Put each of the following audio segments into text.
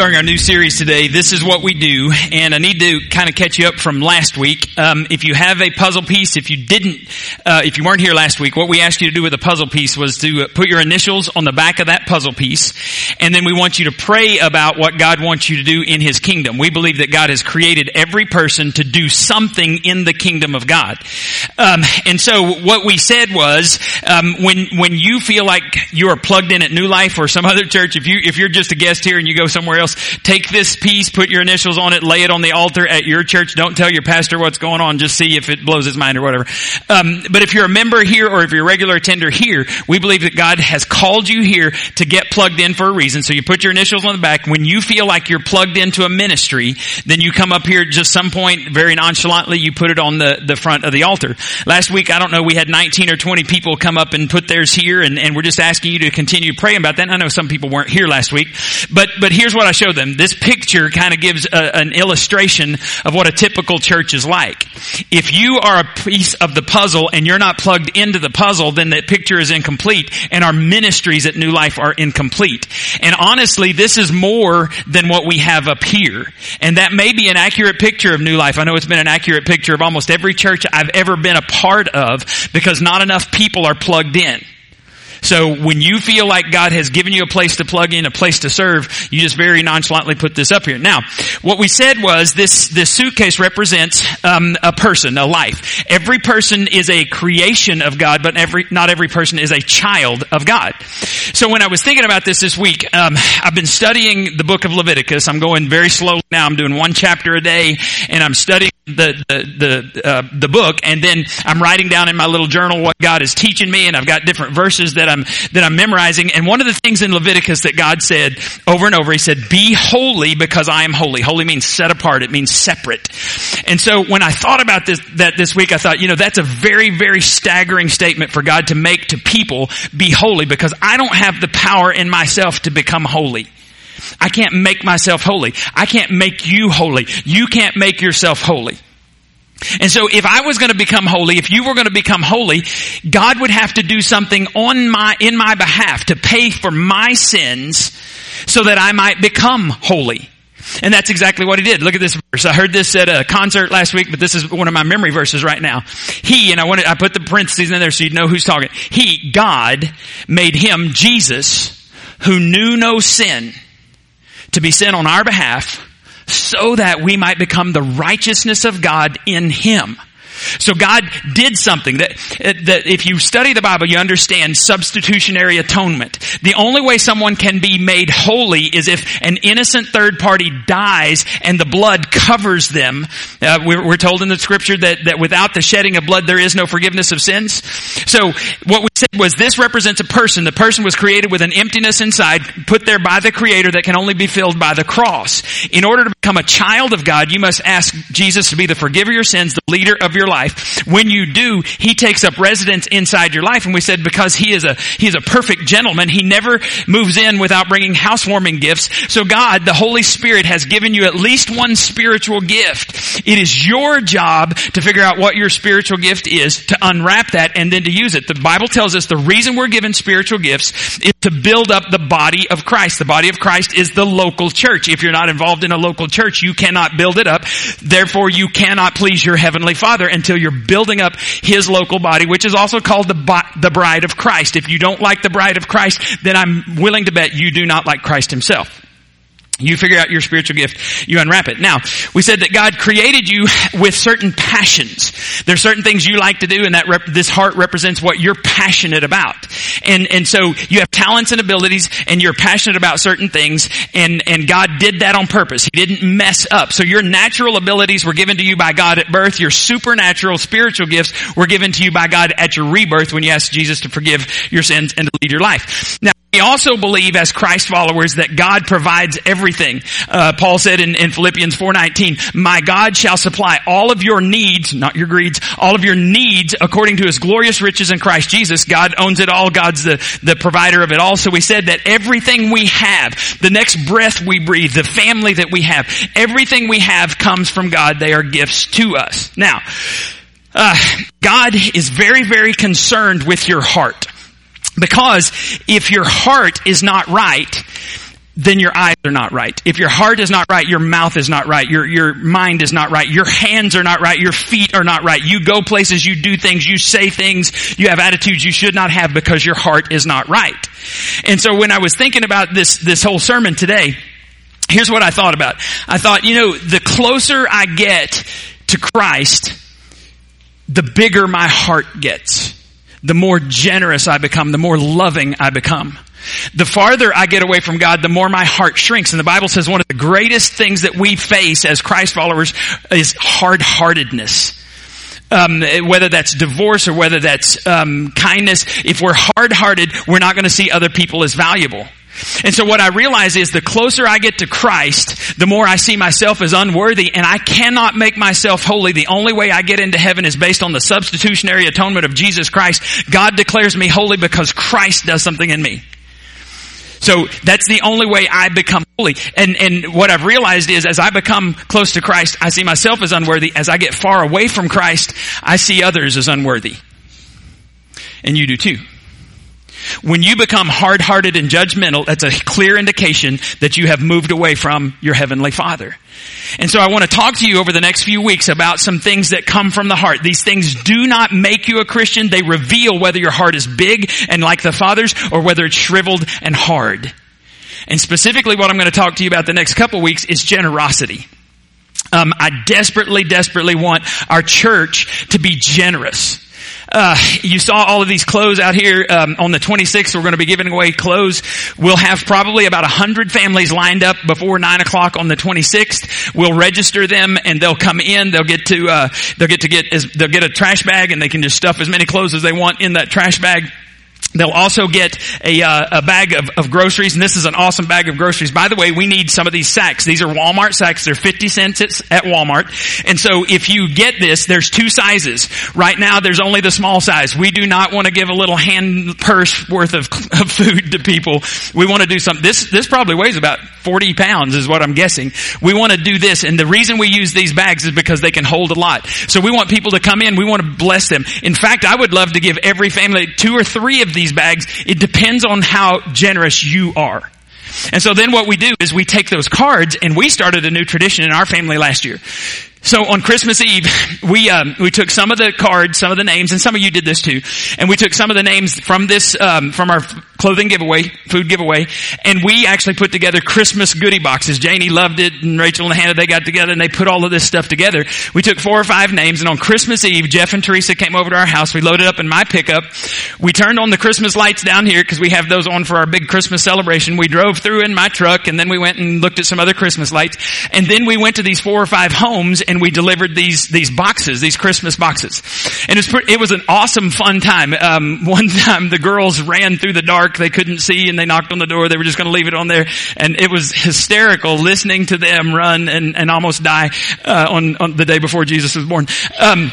starting our new series today. This is what we do, and I need to kind of catch you up from last week. Um, if you have a puzzle piece, if you didn't, uh, if you weren't here last week, what we asked you to do with a puzzle piece was to put your initials on the back of that puzzle piece, and then we want you to pray about what God wants you to do in His kingdom. We believe that God has created every person to do something in the kingdom of God, um, and so what we said was um, when when you feel like you are plugged in at New Life or some other church, if you if you're just a guest here and you go somewhere else. Take this piece, put your initials on it, lay it on the altar at your church. Don't tell your pastor what's going on. Just see if it blows his mind or whatever. Um, but if you're a member here or if you're a regular attender here, we believe that God has called you here to get plugged in for a reason. So you put your initials on the back. When you feel like you're plugged into a ministry, then you come up here at just some point very nonchalantly. You put it on the, the front of the altar. Last week, I don't know, we had 19 or 20 people come up and put theirs here and, and we're just asking you to continue praying about that. And I know some people weren't here last week, but, but here's what I show them. This picture kind of gives a, an illustration of what a typical church is like. If you are a piece of the puzzle and you're not plugged into the puzzle, then the picture is incomplete and our ministries at New Life are incomplete. And honestly, this is more than what we have up here. And that may be an accurate picture of New Life. I know it's been an accurate picture of almost every church I've ever been a part of because not enough people are plugged in. So when you feel like God has given you a place to plug in, a place to serve, you just very nonchalantly put this up here. Now, what we said was this, this suitcase represents um, a person, a life. Every person is a creation of God, but every, not every person is a child of God. So when I was thinking about this this week, um, I've been studying the book of Leviticus. I'm going very slowly now. I'm doing one chapter a day, and I'm studying the the the, uh, the book, and then I'm writing down in my little journal what God is teaching me, and I've got different verses that I'm that I'm memorizing. And one of the things in Leviticus that God said over and over, He said, "Be holy because I am holy." Holy means set apart. It means separate. And so when I thought about this that this week, I thought, you know, that's a very very staggering statement for God to make to people, "Be holy," because I don't have the power in myself to become holy. I can't make myself holy. I can't make you holy. You can't make yourself holy. And so if I was going to become holy, if you were going to become holy, God would have to do something on my, in my behalf to pay for my sins so that I might become holy. And that's exactly what he did. Look at this verse. I heard this at a concert last week, but this is one of my memory verses right now. He, and I wanted, I put the parentheses in there so you know who's talking. He, God, made him, Jesus, who knew no sin, to be sin on our behalf so that we might become the righteousness of God in Him. So God did something that, that if you study the Bible, you understand substitutionary atonement. The only way someone can be made holy is if an innocent third party dies and the blood covers them. Uh, we're, we're, told in the scripture that, that without the shedding of blood, there is no forgiveness of sins. So what we said was this represents a person. The person was created with an emptiness inside, put there by the creator that can only be filled by the cross. In order to become a child of God, you must ask Jesus to be the forgiver of your sins, the leader of your life. When you do, He takes up residence inside your life. And we said because He is a, He is a perfect gentleman, He never moves in without bringing housewarming gifts. So God, the Holy Spirit has given you at least one spiritual gift. It is your job to figure out what your spiritual gift is, to unwrap that and then to use it. The Bible tells us the reason we're given spiritual gifts is to build up the body of Christ. The body of Christ is the local church. If you're not involved in a local church, you cannot build it up. Therefore, you cannot please your heavenly Father until you're building up His local body, which is also called the, the bride of Christ. If you don't like the bride of Christ, then I'm willing to bet you do not like Christ Himself. You figure out your spiritual gift, you unwrap it. Now, we said that God created you with certain passions. There's certain things you like to do and that rep- this heart represents what you're passionate about. And, and so you have talents and abilities and you're passionate about certain things and, and God did that on purpose. He didn't mess up. So your natural abilities were given to you by God at birth. Your supernatural spiritual gifts were given to you by God at your rebirth when you asked Jesus to forgive your sins and to lead your life. Now, we also believe as Christ followers that God provides everything. Uh, Paul said in, in Philippians 4.19, My God shall supply all of your needs, not your greeds, all of your needs according to his glorious riches in Christ Jesus. God owns it all. God's the, the provider of it all. So we said that everything we have, the next breath we breathe, the family that we have, everything we have comes from God. They are gifts to us. Now, uh, God is very, very concerned with your heart. Because if your heart is not right, then your eyes are not right. If your heart is not right, your mouth is not right, your, your mind is not right, your hands are not right, your feet are not right. You go places, you do things, you say things, you have attitudes you should not have because your heart is not right. And so when I was thinking about this, this whole sermon today, here's what I thought about. I thought, you know, the closer I get to Christ, the bigger my heart gets. The more generous I become, the more loving I become. The farther I get away from God, the more my heart shrinks. And the Bible says one of the greatest things that we face as Christ followers is hard-heartedness. Um, whether that's divorce or whether that's um, kindness, if we're hard-hearted, we're not going to see other people as valuable. And so what I realize is the closer I get to Christ, the more I see myself as unworthy and I cannot make myself holy. The only way I get into heaven is based on the substitutionary atonement of Jesus Christ. God declares me holy because Christ does something in me. So that's the only way I become holy. And, and what I've realized is as I become close to Christ, I see myself as unworthy. As I get far away from Christ, I see others as unworthy. And you do too. When you become hard-hearted and judgmental, that's a clear indication that you have moved away from your heavenly Father. And so I want to talk to you over the next few weeks about some things that come from the heart. These things do not make you a Christian. They reveal whether your heart is big and like the Father's or whether it's shriveled and hard. And specifically what I'm going to talk to you about the next couple weeks is generosity. Um, I desperately, desperately want our church to be generous. Uh, you saw all of these clothes out here um, on the 26th. We're going to be giving away clothes. We'll have probably about 100 families lined up before 9 o'clock on the 26th. We'll register them and they'll come in. They'll get to, uh, they'll get to get, as, they'll get a trash bag and they can just stuff as many clothes as they want in that trash bag. They'll also get a, uh, a bag of, of, groceries, and this is an awesome bag of groceries. By the way, we need some of these sacks. These are Walmart sacks. They're 50 cents at Walmart. And so if you get this, there's two sizes. Right now, there's only the small size. We do not want to give a little hand purse worth of, of food to people. We want to do something. This, this probably weighs about 40 pounds is what I'm guessing. We want to do this, and the reason we use these bags is because they can hold a lot. So we want people to come in. We want to bless them. In fact, I would love to give every family two or three of these these bags. It depends on how generous you are. And so then what we do is we take those cards and we started a new tradition in our family last year. So on Christmas Eve, we um, we took some of the cards, some of the names, and some of you did this too. And we took some of the names from this um, from our clothing giveaway, food giveaway, and we actually put together Christmas goodie boxes. Janie loved it, and Rachel and Hannah they got together and they put all of this stuff together. We took four or five names, and on Christmas Eve, Jeff and Teresa came over to our house. We loaded up in my pickup. We turned on the Christmas lights down here because we have those on for our big Christmas celebration. We drove through in my truck, and then we went and looked at some other Christmas lights, and then we went to these four or five homes and we delivered these, these boxes, these Christmas boxes. And it was, it was an awesome fun time. Um, one time the girls ran through the dark. They couldn't see and they knocked on the door. They were just going to leave it on there. And it was hysterical listening to them run and, and almost die, uh, on, on the day before Jesus was born. Um,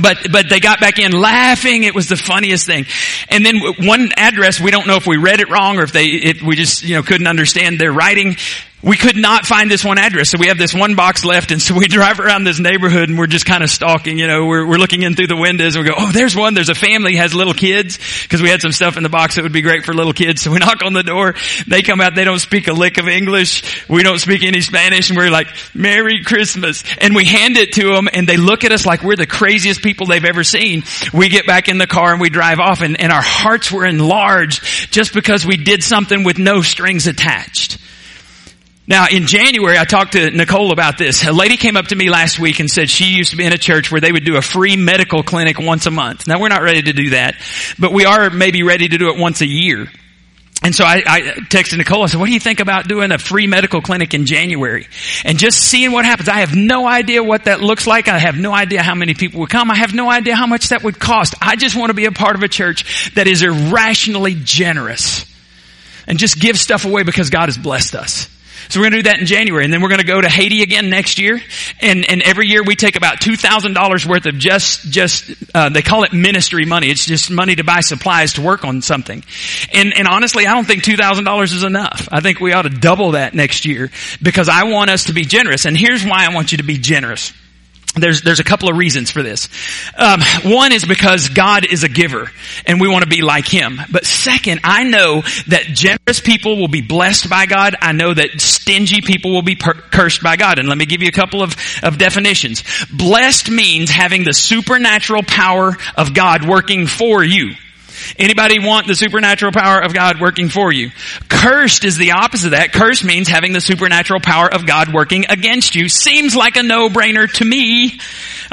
but but they got back in laughing. It was the funniest thing. And then one address, we don't know if we read it wrong or if they if we just you know couldn't understand their writing we could not find this one address. So we have this one box left. And so we drive around this neighborhood and we're just kind of stalking, you know, we're, we're looking in through the windows and we go, oh, there's one. There's a family has little kids because we had some stuff in the box that would be great for little kids. So we knock on the door. They come out. They don't speak a lick of English. We don't speak any Spanish. And we're like, Merry Christmas. And we hand it to them and they look at us like we're the craziest people they've ever seen. We get back in the car and we drive off and, and our hearts were enlarged just because we did something with no strings attached. Now, in January, I talked to Nicole about this. A lady came up to me last week and said she used to be in a church where they would do a free medical clinic once a month. Now, we're not ready to do that, but we are maybe ready to do it once a year. And so I, I texted Nicole. I said, what do you think about doing a free medical clinic in January? And just seeing what happens. I have no idea what that looks like. I have no idea how many people would come. I have no idea how much that would cost. I just want to be a part of a church that is irrationally generous and just give stuff away because God has blessed us. So we're going to do that in January, and then we're going to go to Haiti again next year. And and every year we take about two thousand dollars worth of just just uh, they call it ministry money. It's just money to buy supplies to work on something. And and honestly, I don't think two thousand dollars is enough. I think we ought to double that next year because I want us to be generous. And here's why I want you to be generous. There's, there's a couple of reasons for this. Um, one is because God is a giver and we want to be like Him. But second, I know that generous people will be blessed by God. I know that stingy people will be per- cursed by God. And let me give you a couple of, of definitions. Blessed means having the supernatural power of God working for you. Anybody want the supernatural power of God working for you? Cursed is the opposite of that. Cursed means having the supernatural power of God working against you. Seems like a no-brainer to me.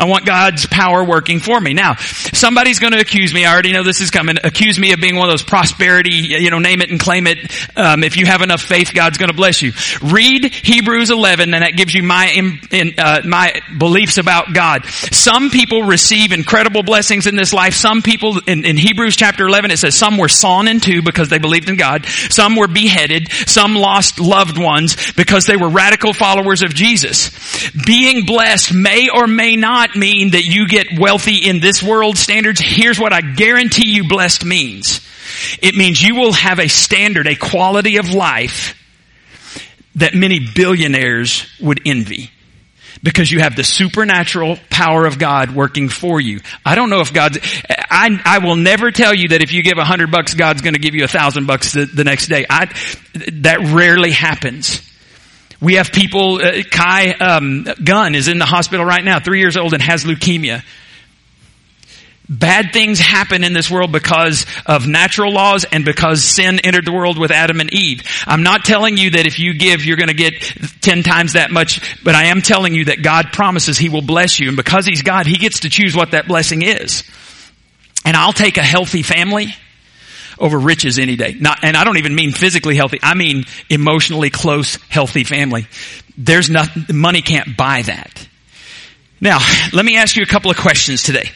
I want God's power working for me. Now, somebody's going to accuse me. I already know this is coming. Accuse me of being one of those prosperity, you know, name it and claim it. Um, if you have enough faith, God's going to bless you. Read Hebrews 11, and that gives you my in, uh, my beliefs about God. Some people receive incredible blessings in this life. Some people in, in Hebrews chapter 11, it says some were sawn in two because they believed in God. Some were beheaded. Some lost loved ones because they were radical followers of Jesus. Being blessed may or may not not mean that you get wealthy in this world standards. Here's what I guarantee you blessed means. It means you will have a standard, a quality of life that many billionaires would envy because you have the supernatural power of God working for you. I don't know if God's, I, I will never tell you that if you give a hundred bucks, God's going to give you a thousand bucks the, the next day. I, that rarely happens. We have people, uh, Kai um, Gunn is in the hospital right now, three years old and has leukemia. Bad things happen in this world because of natural laws and because sin entered the world with Adam and Eve. I'm not telling you that if you give, you're going to get 10 times that much, but I am telling you that God promises He will bless you. And because He's God, He gets to choose what that blessing is. And I'll take a healthy family over riches any day. Not, and I don't even mean physically healthy. I mean emotionally close, healthy family. There's nothing, money can't buy that. Now, let me ask you a couple of questions today.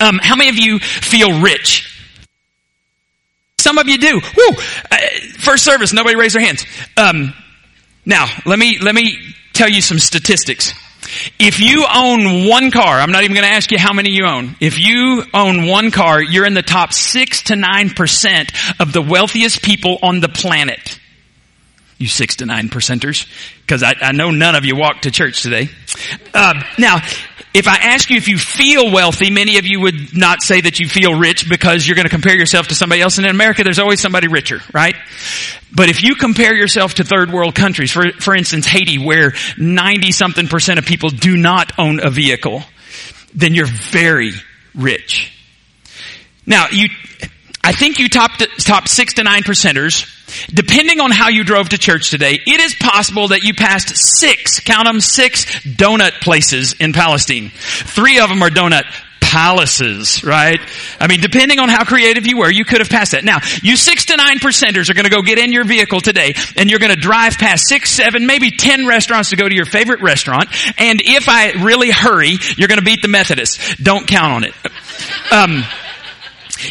Um, how many of you feel rich? Some of you do. Woo! Uh, first service, nobody raised their hands. Um, now, let me, let me tell you some statistics. If you own one car, I'm not even going to ask you how many you own. If you own one car, you're in the top six to nine percent of the wealthiest people on the planet. You six to nine percenters, because I, I, know none of you walk to church today. Uh, now, if I ask you if you feel wealthy, many of you would not say that you feel rich because you're going to compare yourself to somebody else. And in America, there's always somebody richer, right? But if you compare yourself to third world countries, for, for instance, Haiti, where 90 something percent of people do not own a vehicle, then you're very rich. Now, you, I think you top, top six to nine percenters Depending on how you drove to church today, it is possible that you passed six, count them, six donut places in Palestine. Three of them are donut palaces, right? I mean, depending on how creative you were, you could have passed that. Now, you six to nine percenters are going to go get in your vehicle today and you're going to drive past six, seven, maybe ten restaurants to go to your favorite restaurant. And if I really hurry, you're going to beat the Methodists. Don't count on it. Um,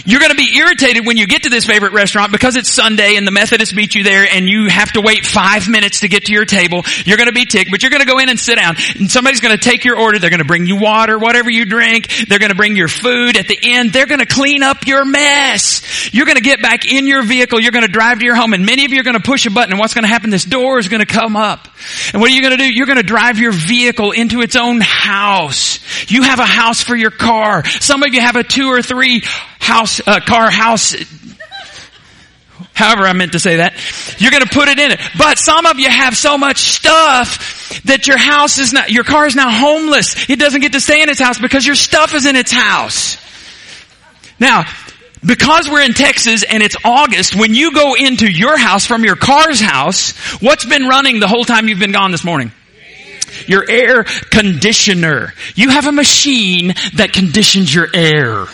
you're going to be irritated when you get to this favorite restaurant because it's Sunday and the Methodists meet you there and you have to wait five minutes to get to your table. You're going to be ticked, but you're going to go in and sit down and somebody's going to take your order. They're going to bring you water, whatever you drink. They're going to bring your food. At the end, they're going to clean up your mess. You're going to get back in your vehicle. You're going to drive to your home and many of you are going to push a button and what's going to happen? This door is going to come up. And what are you going to do? You're going to drive your vehicle into its own house. You have a house for your car. Some of you have a two or three house, uh, car house, however I meant to say that. You're going to put it in it. But some of you have so much stuff that your house is not, your car is now homeless. It doesn't get to stay in its house because your stuff is in its house. Now, because we're in Texas and it's August, when you go into your house from your car's house, what's been running the whole time you've been gone this morning? Your air conditioner. You have a machine that conditions your air.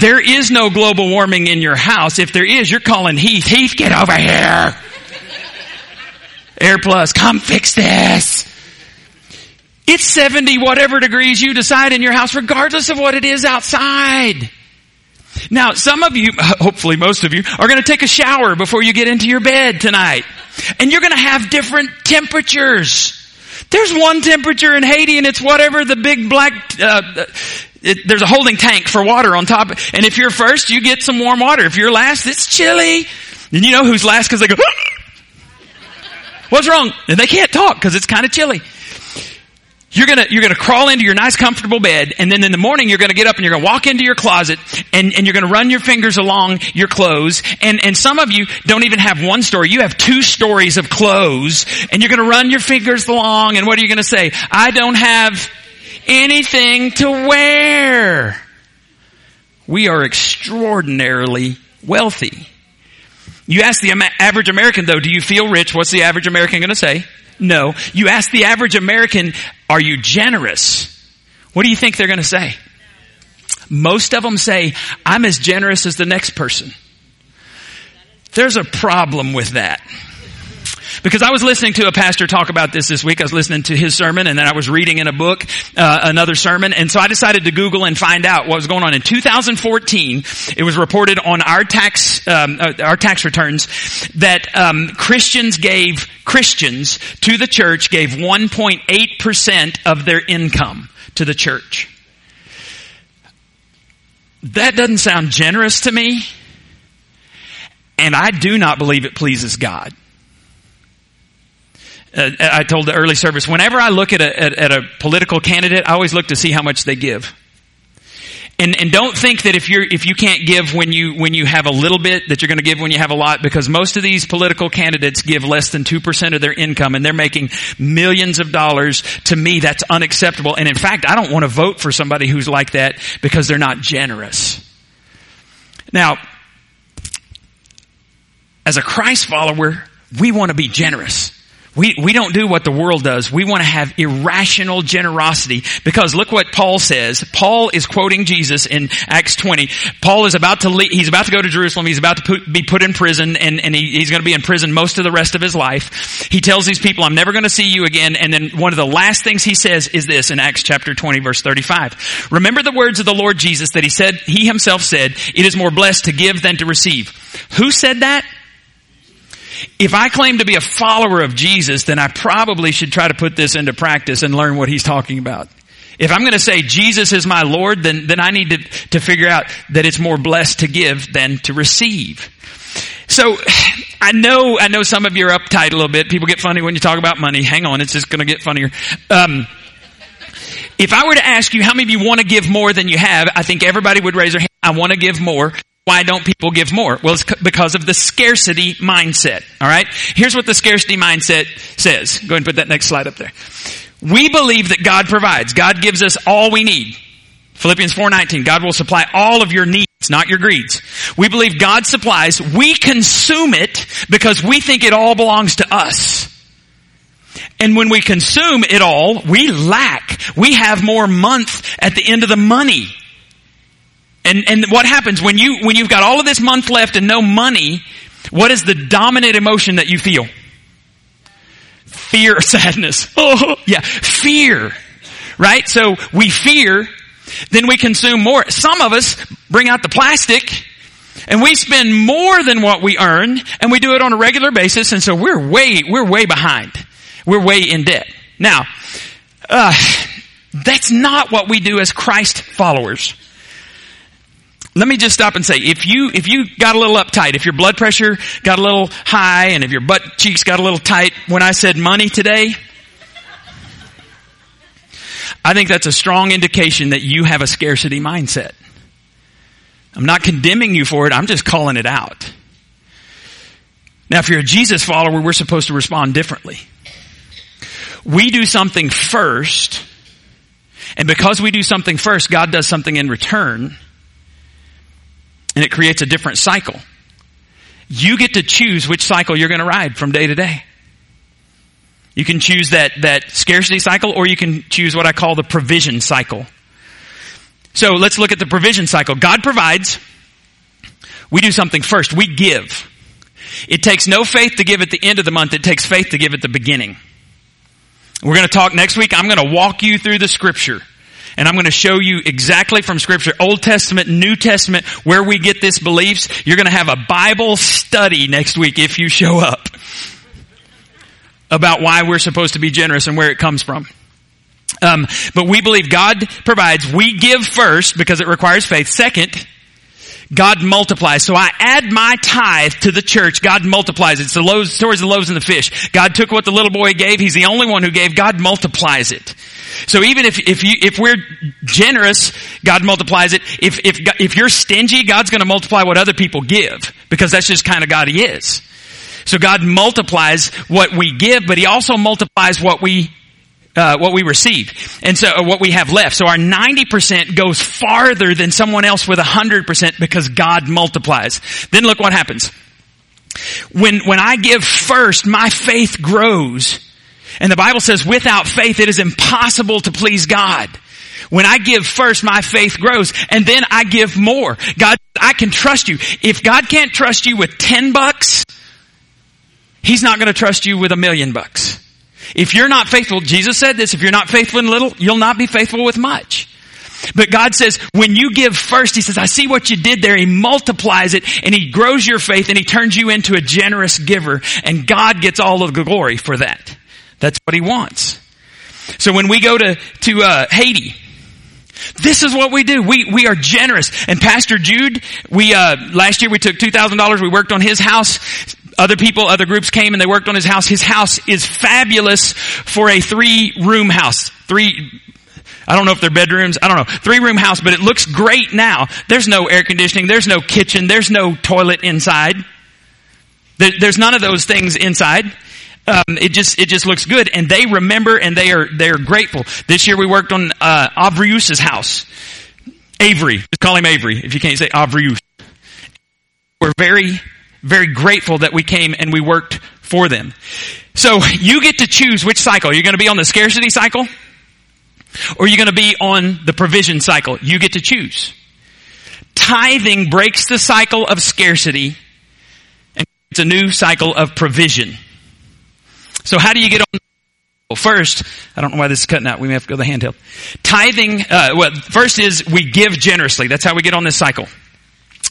There is no global warming in your house. If there is, you're calling Heath. Heath, get over here. Air Plus, come fix this. It's 70 whatever degrees you decide in your house regardless of what it is outside. Now, some of you, hopefully most of you, are going to take a shower before you get into your bed tonight. And you're going to have different temperatures. There's one temperature in Haiti and it's whatever the big black, uh, it, there's a holding tank for water on top. And if you're first, you get some warm water. If you're last, it's chilly. And you know who's last because they go, What's wrong? And they can't talk because it's kind of chilly. You're gonna, you're gonna crawl into your nice comfortable bed and then in the morning you're gonna get up and you're gonna walk into your closet and, and you're gonna run your fingers along your clothes and, and some of you don't even have one story. You have two stories of clothes and you're gonna run your fingers along and what are you gonna say? I don't have anything to wear. We are extraordinarily wealthy. You ask the average American though, do you feel rich? What's the average American gonna say? No. You ask the average American, are you generous? What do you think they're going to say? Most of them say, I'm as generous as the next person. There's a problem with that. Because I was listening to a pastor talk about this this week. I was listening to his sermon and then I was reading in a book, uh, another sermon. And so I decided to Google and find out what was going on. In 2014, it was reported on our tax, um, uh, our tax returns that, um, Christians gave, Christians to the church gave 1.8% of their income to the church. That doesn't sound generous to me. And I do not believe it pleases God. Uh, I told the early service, whenever I look at a, at, at, a political candidate, I always look to see how much they give. And, and don't think that if you're, if you can't give when you, when you have a little bit, that you're going to give when you have a lot, because most of these political candidates give less than 2% of their income and they're making millions of dollars. To me, that's unacceptable. And in fact, I don't want to vote for somebody who's like that because they're not generous. Now, as a Christ follower, we want to be generous. We, we don't do what the world does. We want to have irrational generosity because look what Paul says. Paul is quoting Jesus in Acts 20. Paul is about to leave, he's about to go to Jerusalem. He's about to put, be put in prison and, and he, he's going to be in prison most of the rest of his life. He tells these people, I'm never going to see you again. And then one of the last things he says is this in Acts chapter 20 verse 35. Remember the words of the Lord Jesus that he said, he himself said, it is more blessed to give than to receive. Who said that? If I claim to be a follower of Jesus, then I probably should try to put this into practice and learn what he's talking about. If I'm going to say Jesus is my Lord, then, then I need to, to figure out that it's more blessed to give than to receive. So, I know, I know some of you are uptight a little bit. People get funny when you talk about money. Hang on, it's just going to get funnier. Um, if I were to ask you how many of you want to give more than you have, I think everybody would raise their hand. I want to give more. Why don't people give more? Well, it's because of the scarcity mindset. All right. Here's what the scarcity mindset says. Go ahead and put that next slide up there. We believe that God provides. God gives us all we need. Philippians 4:19. God will supply all of your needs, not your greeds. We believe God supplies. We consume it because we think it all belongs to us. And when we consume it all, we lack. We have more month at the end of the money. And, and what happens when you, when you've got all of this month left and no money, what is the dominant emotion that you feel? Fear or sadness. Oh, yeah, fear. Right? So we fear, then we consume more. Some of us bring out the plastic and we spend more than what we earn and we do it on a regular basis and so we're way, we're way behind. We're way in debt. Now, uh, that's not what we do as Christ followers let me just stop and say, if you, if you got a little uptight, if your blood pressure got a little high and if your butt cheeks got a little tight when I said money today, I think that's a strong indication that you have a scarcity mindset. I'm not condemning you for it. I'm just calling it out. Now, if you're a Jesus follower, we're supposed to respond differently. We do something first, and because we do something first, God does something in return and it creates a different cycle. You get to choose which cycle you're going to ride from day to day. You can choose that, that scarcity cycle or you can choose what I call the provision cycle. So let's look at the provision cycle. God provides. We do something first. We give. It takes no faith to give at the end of the month. It takes faith to give at the beginning. We're going to talk next week. I'm going to walk you through the scripture and I'm going to show you exactly from scripture, Old Testament, New Testament, where we get this beliefs. You're going to have a Bible study next week if you show up about why we're supposed to be generous and where it comes from. Um, but we believe God provides. We give first because it requires faith. Second, God multiplies. So I add my tithe to the church. God multiplies it. It's the loaves, towards the loaves and the fish. God took what the little boy gave. He's the only one who gave. God multiplies it. So even if, if you, if we're generous, God multiplies it. If, if, if you're stingy, God's gonna multiply what other people give. Because that's just kind of God He is. So God multiplies what we give, but He also multiplies what we uh, what we receive and so uh, what we have left. So our 90% goes farther than someone else with 100% because God multiplies. Then look what happens. When, when I give first, my faith grows. And the Bible says without faith it is impossible to please God. When I give first, my faith grows and then I give more. God, I can trust you. If God can't trust you with 10 bucks, He's not going to trust you with a million bucks. If you're not faithful, Jesus said this, if you're not faithful in little, you'll not be faithful with much. But God says, when you give first, He says, I see what you did there. He multiplies it and He grows your faith and He turns you into a generous giver and God gets all of the glory for that. That's what He wants. So when we go to, to, uh, Haiti, this is what we do. We, we are generous. And Pastor Jude, we, uh, last year we took $2,000. We worked on his house. Other people, other groups came and they worked on his house. His house is fabulous for a three room house. Three, I don't know if they're bedrooms. I don't know. Three room house, but it looks great now. There's no air conditioning. There's no kitchen. There's no toilet inside. There, there's none of those things inside. Um, it just it just looks good, and they remember and they are they are grateful. This year we worked on uh, Avrius's house. Avery, just call him Avery if you can't say Avrius. We're very very grateful that we came and we worked for them. So you get to choose which cycle. You're going to be on the scarcity cycle or you're going to be on the provision cycle. You get to choose. Tithing breaks the cycle of scarcity and it's a new cycle of provision. So how do you get on well, first, I don't know why this is cutting out. We may have to go to the handheld. Tithing, uh, well, first is we give generously. That's how we get on this cycle.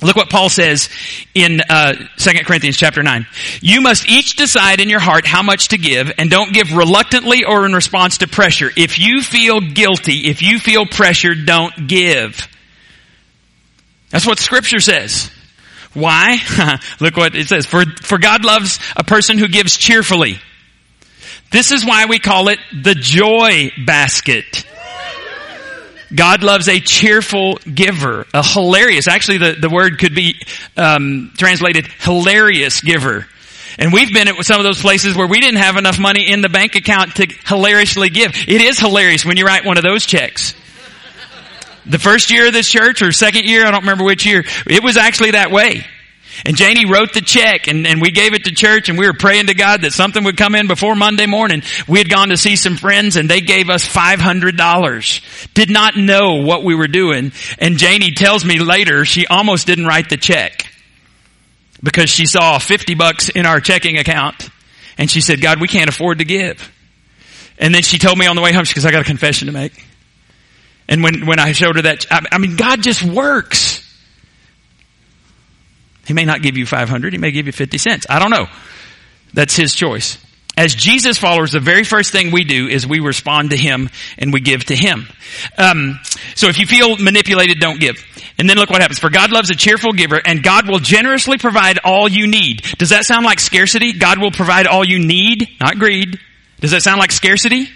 Look what Paul says in uh, 2 Corinthians chapter 9. You must each decide in your heart how much to give and don't give reluctantly or in response to pressure. If you feel guilty, if you feel pressured, don't give. That's what scripture says. Why? Look what it says. For, for God loves a person who gives cheerfully. This is why we call it the joy basket. God loves a cheerful giver, a hilarious. Actually, the, the word could be um, translated hilarious giver. And we've been at some of those places where we didn't have enough money in the bank account to hilariously give. It is hilarious when you write one of those checks. The first year of this church or second year, I don't remember which year, it was actually that way. And Janie wrote the check and, and we gave it to church and we were praying to God that something would come in before Monday morning. We had gone to see some friends and they gave us $500. Did not know what we were doing. And Janie tells me later she almost didn't write the check because she saw 50 bucks in our checking account and she said, God, we can't afford to give. And then she told me on the way home, she because I got a confession to make. And when, when I showed her that, I, I mean, God just works. He may not give you 500, he may give you 50 cents. I don't know. That's his choice. As Jesus followers, the very first thing we do is we respond to Him and we give to Him. Um, so if you feel manipulated, don't give. And then look what happens. For God loves a cheerful giver and God will generously provide all you need. Does that sound like scarcity? God will provide all you need, not greed. Does that sound like scarcity?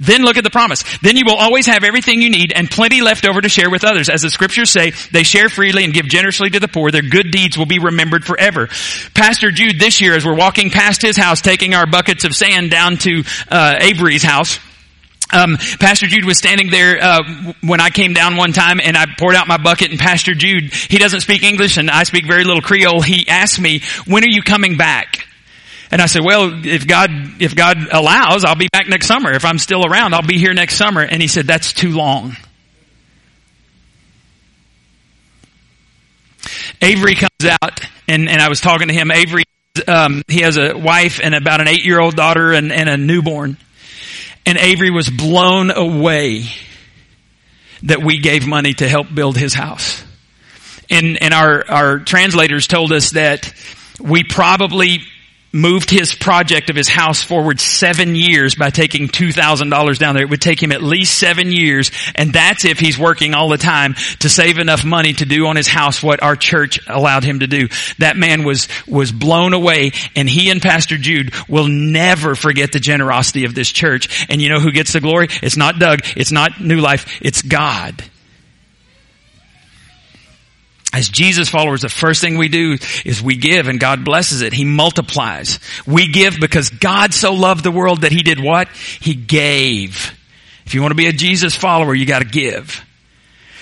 Then look at the promise. Then you will always have everything you need and plenty left over to share with others. As the scriptures say, they share freely and give generously to the poor. Their good deeds will be remembered forever. Pastor Jude this year, as we're walking past his house, taking our buckets of sand down to uh, Avery's house, um, Pastor Jude was standing there uh, when I came down one time, and I poured out my bucket. And Pastor Jude, he doesn't speak English, and I speak very little Creole. He asked me, "When are you coming back?" And I said, well, if God, if God allows, I'll be back next summer. If I'm still around, I'll be here next summer. And he said, that's too long. Avery comes out and, and I was talking to him. Avery, um, he has a wife and about an eight year old daughter and, and a newborn. And Avery was blown away that we gave money to help build his house. And, and our, our translators told us that we probably moved his project of his house forward seven years by taking $2,000 down there. It would take him at least seven years, and that's if he's working all the time to save enough money to do on his house what our church allowed him to do. That man was, was blown away, and he and Pastor Jude will never forget the generosity of this church. And you know who gets the glory? It's not Doug, it's not New Life, it's God as Jesus followers, the first thing we do is we give and God blesses it. He multiplies. We give because God so loved the world that He did what? He gave. If you want to be a Jesus follower, you gotta give.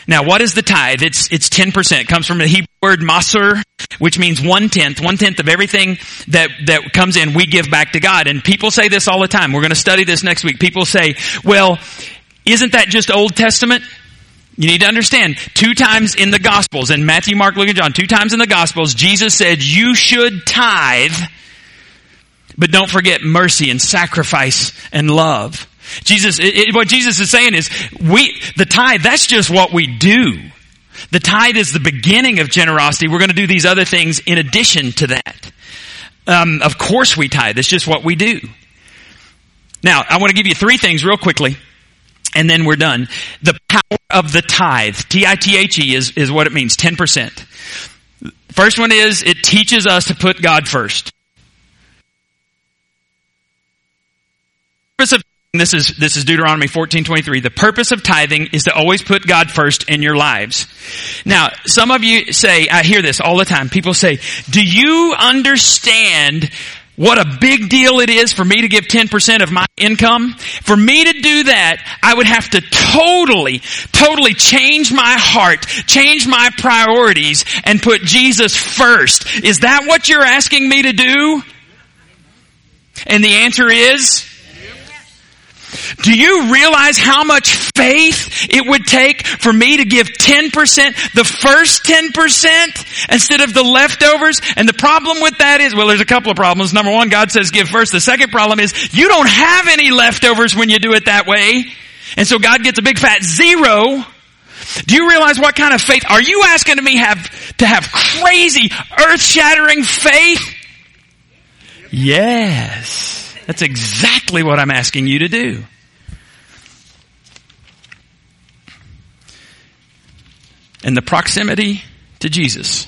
Now, what is the tithe? It's, it's 10%. It comes from the Hebrew word ma'aser, which means one tenth, one tenth of everything that, that comes in, we give back to God. And people say this all the time. We're going to study this next week. People say, well, isn't that just Old Testament? You need to understand, two times in the Gospels, in Matthew, Mark, Luke, and John, two times in the Gospels, Jesus said, you should tithe, but don't forget mercy and sacrifice and love. Jesus, it, it, what Jesus is saying is, we, the tithe, that's just what we do. The tithe is the beginning of generosity. We're going to do these other things in addition to that. Um, of course we tithe. It's just what we do. Now, I want to give you three things real quickly and then we're done. The power of the tithe, T-I-T-H-E is, is what it means, 10%. First one is, it teaches us to put God first. Of, This is, this is Deuteronomy 14:23. The purpose of tithing is to always put God first in your lives. Now, some of you say, I hear this all the time. People say, do you understand what a big deal it is for me to give 10% of my income. For me to do that, I would have to totally, totally change my heart, change my priorities, and put Jesus first. Is that what you're asking me to do? And the answer is, do you realize how much faith it would take for me to give 10%, the first 10% instead of the leftovers? And the problem with that is, well, there's a couple of problems. Number one, God says give first. The second problem is you don't have any leftovers when you do it that way. And so God gets a big fat zero. Do you realize what kind of faith? Are you asking me have, to have crazy, earth-shattering faith? Yes. That's exactly what I'm asking you to do. And the proximity to Jesus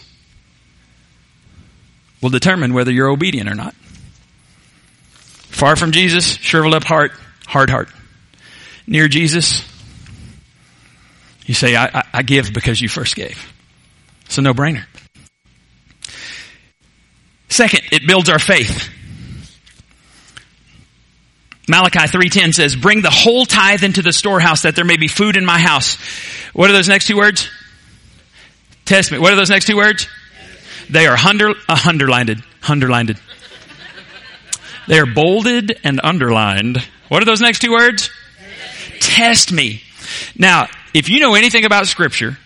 will determine whether you're obedient or not. Far from Jesus, shriveled up heart, hard heart. Near Jesus, you say, I, I, I give because you first gave. It's a no brainer. Second, it builds our faith. Malachi 3.10 says, bring the whole tithe into the storehouse that there may be food in my house. What are those next two words? Test me. What are those next two words? They are under, uh, underlined. Underlined. They are bolded and underlined. What are those next two words? Test me. Now, if you know anything about scripture,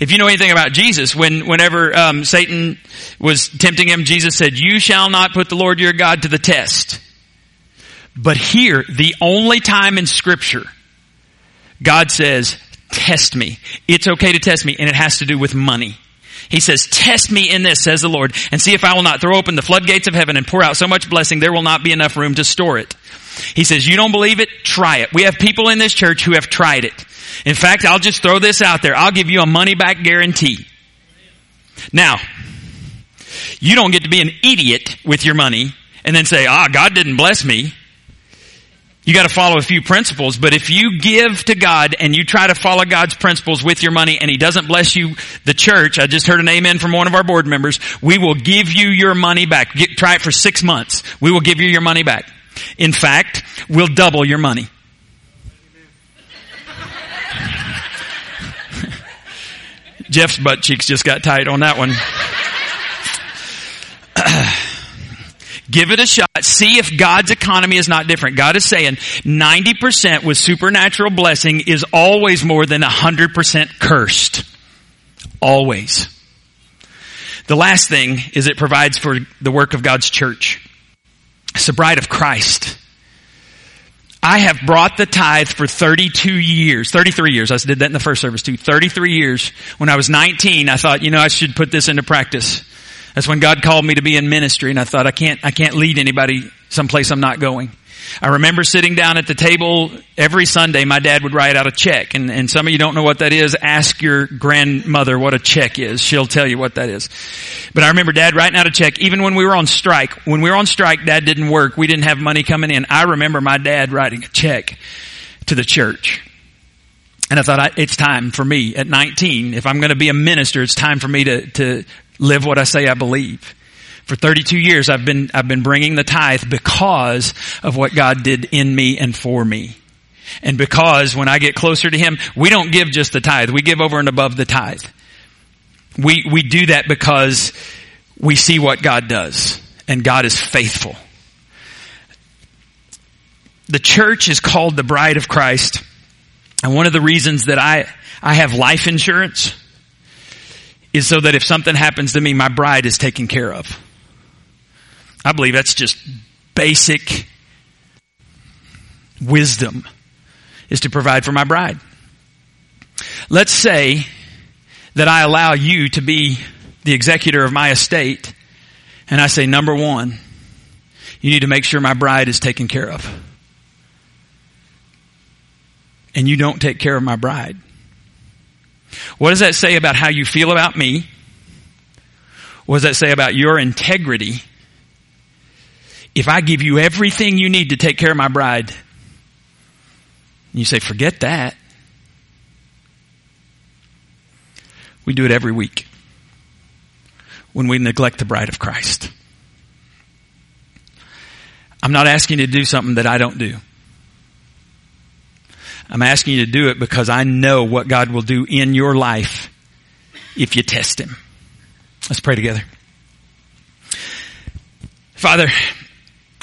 if you know anything about Jesus, when, whenever um, Satan was tempting him, Jesus said, you shall not put the Lord your God to the test. But here, the only time in scripture, God says, test me. It's okay to test me, and it has to do with money. He says, test me in this, says the Lord, and see if I will not throw open the floodgates of heaven and pour out so much blessing there will not be enough room to store it. He says, you don't believe it? Try it. We have people in this church who have tried it. In fact, I'll just throw this out there. I'll give you a money back guarantee. Now, you don't get to be an idiot with your money and then say, ah, God didn't bless me. You got to follow a few principles, but if you give to God and you try to follow God's principles with your money and He doesn't bless you, the church, I just heard an amen from one of our board members, we will give you your money back. Get, try it for six months. We will give you your money back. In fact, we'll double your money. Jeff's butt cheeks just got tight on that one. Give it a shot. See if God's economy is not different. God is saying 90% with supernatural blessing is always more than 100% cursed. Always. The last thing is it provides for the work of God's church. It's the bride of Christ. I have brought the tithe for 32 years, 33 years. I did that in the first service too. 33 years. When I was 19, I thought, you know, I should put this into practice. That's when God called me to be in ministry and I thought I can't, I can't lead anybody someplace I'm not going. I remember sitting down at the table every Sunday. My dad would write out a check, and, and some of you don't know what that is. Ask your grandmother what a check is. She'll tell you what that is. But I remember dad writing out a check, even when we were on strike. When we were on strike, dad didn't work. We didn't have money coming in. I remember my dad writing a check to the church. And I thought, it's time for me at 19. If I'm going to be a minister, it's time for me to, to live what I say I believe. For 32 years, I've been, I've been bringing the tithe because of what God did in me and for me. And because when I get closer to Him, we don't give just the tithe. We give over and above the tithe. We, we do that because we see what God does and God is faithful. The church is called the bride of Christ. And one of the reasons that I, I have life insurance is so that if something happens to me, my bride is taken care of. I believe that's just basic wisdom is to provide for my bride. Let's say that I allow you to be the executor of my estate and I say, number one, you need to make sure my bride is taken care of. And you don't take care of my bride. What does that say about how you feel about me? What does that say about your integrity if I give you everything you need to take care of my bride, you say, forget that. We do it every week when we neglect the bride of Christ. I'm not asking you to do something that I don't do. I'm asking you to do it because I know what God will do in your life if you test Him. Let's pray together. Father,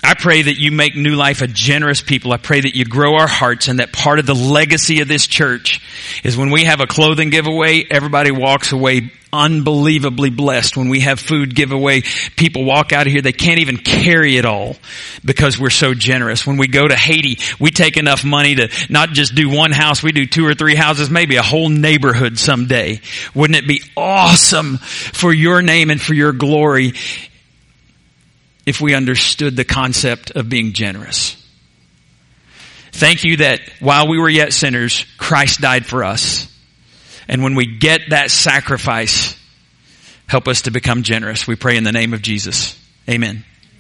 I pray that you make New Life a generous people. I pray that you grow our hearts and that part of the legacy of this church is when we have a clothing giveaway, everybody walks away unbelievably blessed. When we have food giveaway, people walk out of here, they can't even carry it all because we're so generous. When we go to Haiti, we take enough money to not just do one house, we do two or three houses, maybe a whole neighborhood someday. Wouldn't it be awesome for your name and for your glory if we understood the concept of being generous. Thank you that while we were yet sinners, Christ died for us. And when we get that sacrifice, help us to become generous. We pray in the name of Jesus. Amen.